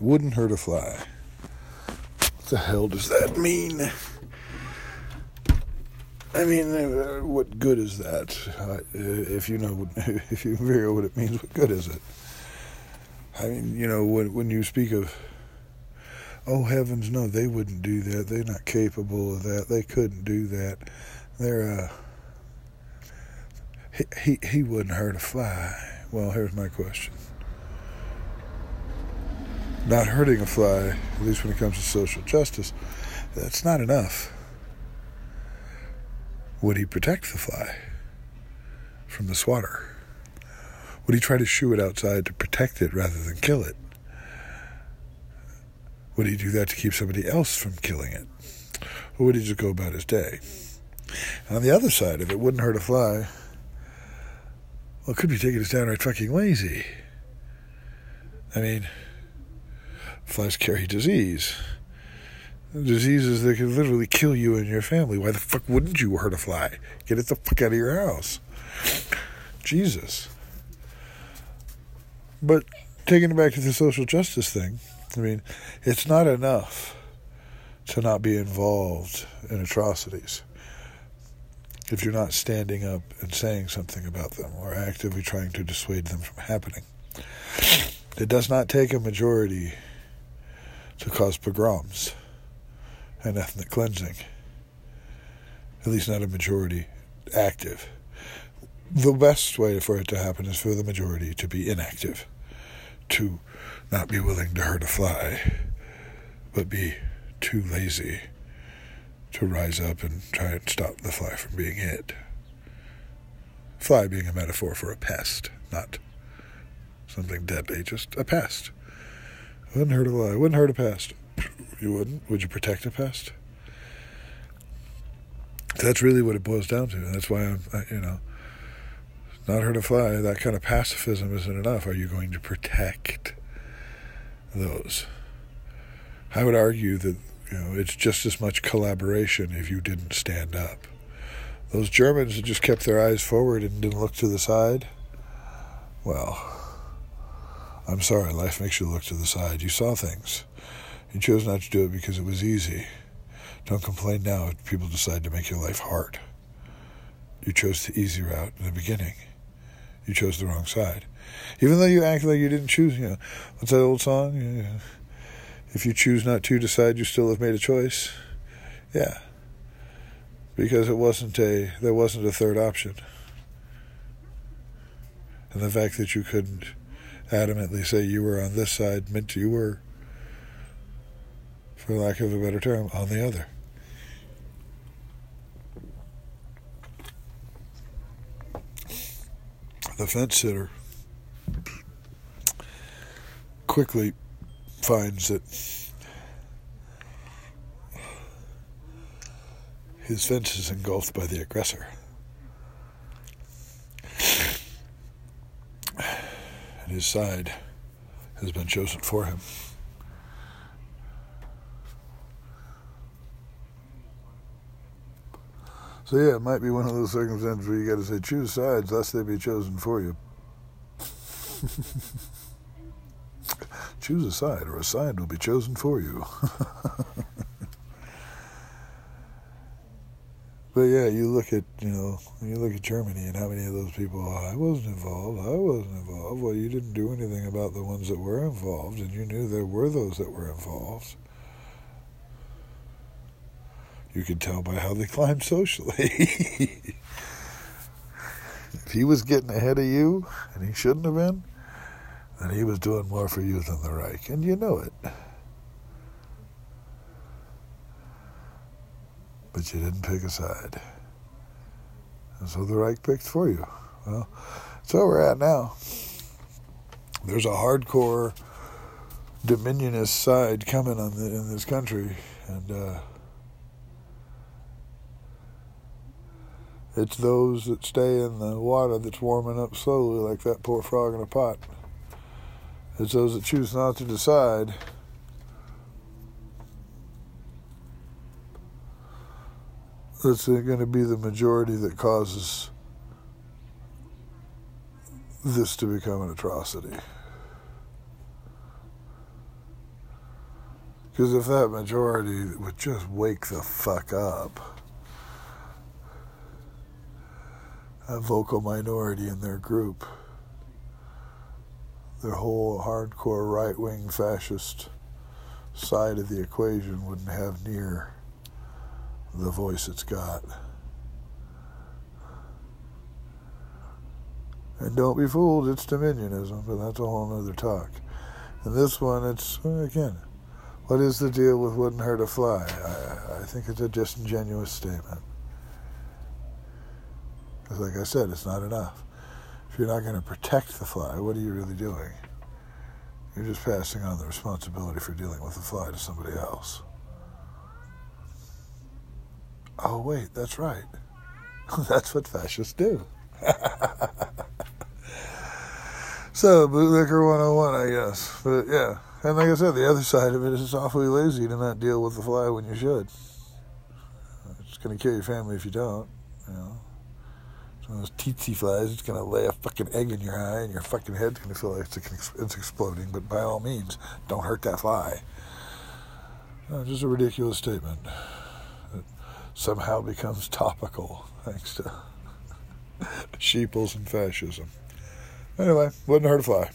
Wouldn't hurt a fly. What the hell does that mean? I mean, uh, what good is that? If you know, if you figure what it means, what good is it? I mean, you know, when when you speak of, oh heavens, no, they wouldn't do that. They're not capable of that. They couldn't do that. They're uh, he he, he wouldn't hurt a fly. Well, here's my question. Not hurting a fly, at least when it comes to social justice, that's not enough. Would he protect the fly from the swatter? Would he try to shoo it outside to protect it rather than kill it? Would he do that to keep somebody else from killing it? Or would he just go about his day? And on the other side, if it wouldn't hurt a fly, well, it could be taken as downright fucking lazy. I mean, flies carry disease diseases that can literally kill you and your family. Why the fuck wouldn't you hurt a fly? Get it the fuck out of your house. Jesus. But taking it back to the social justice thing, I mean, it's not enough to not be involved in atrocities if you're not standing up and saying something about them or actively trying to dissuade them from happening. It does not take a majority to cause pogroms and ethnic cleansing. At least not a majority active. The best way for it to happen is for the majority to be inactive, to not be willing to hurt a fly, but be too lazy to rise up and try and stop the fly from being hit. Fly being a metaphor for a pest, not something deadly, just a pest. Wouldn't hurt a fly, wouldn't hurt a pest. You wouldn't? Would you protect a pest? That's really what it boils down to. That's why I'm, you know, not hurt a fly. That kind of pacifism isn't enough. Are you going to protect those? I would argue that you know it's just as much collaboration if you didn't stand up. Those Germans that just kept their eyes forward and didn't look to the side. Well, I'm sorry. Life makes you look to the side. You saw things. You chose not to do it because it was easy. Don't complain now if people decide to make your life hard. You chose the easy route in the beginning. You chose the wrong side. Even though you act like you didn't choose, you know, what's that old song? If you choose not to decide, you still have made a choice. Yeah. Because it wasn't a, there wasn't a third option. And the fact that you couldn't adamantly say you were on this side meant you were for lack of a better term, on the other. The fence sitter quickly finds that his fence is engulfed by the aggressor. And his side has been chosen for him. So yeah, it might be one of those circumstances where you got to say choose sides lest they be chosen for you. choose a side, or a side will be chosen for you. but yeah, you look at you know you look at Germany and how many of those people oh, I wasn't involved, I wasn't involved. Well, you didn't do anything about the ones that were involved, and you knew there were those that were involved. You could tell by how they climbed socially. if he was getting ahead of you, and he shouldn't have been, then he was doing more for you than the Reich, and you know it. But you didn't pick a side. And so the Reich picked for you. Well, that's where we're at now. There's a hardcore dominionist side coming on the, in this country, and uh, It's those that stay in the water that's warming up slowly, like that poor frog in a pot. It's those that choose not to decide. That's going to be the majority that causes this to become an atrocity. Because if that majority would just wake the fuck up, a vocal minority in their group, their whole hardcore right wing fascist side of the equation wouldn't have near the voice it's got. And don't be fooled, it's dominionism, but that's a whole other talk. And this one, it's, again, what is the deal with wouldn't hurt a fly? I, I think it's a disingenuous statement. Because, like I said, it's not enough. If you're not going to protect the fly, what are you really doing? You're just passing on the responsibility for dealing with the fly to somebody else. Oh, wait, that's right. that's what fascists do. so, bootlicker 101, I guess. But yeah. And like I said, the other side of it is it's awfully lazy to not deal with the fly when you should. It's going to kill your family if you don't. You know, it's one of those tsetse flies. It's going to lay a fucking egg in your eye, and your fucking head's going to feel like it's, it's exploding. But by all means, don't hurt that fly. No, just a ridiculous statement somehow becomes topical thanks to sheeples and fascism. Anyway, wouldn't hurt a fly.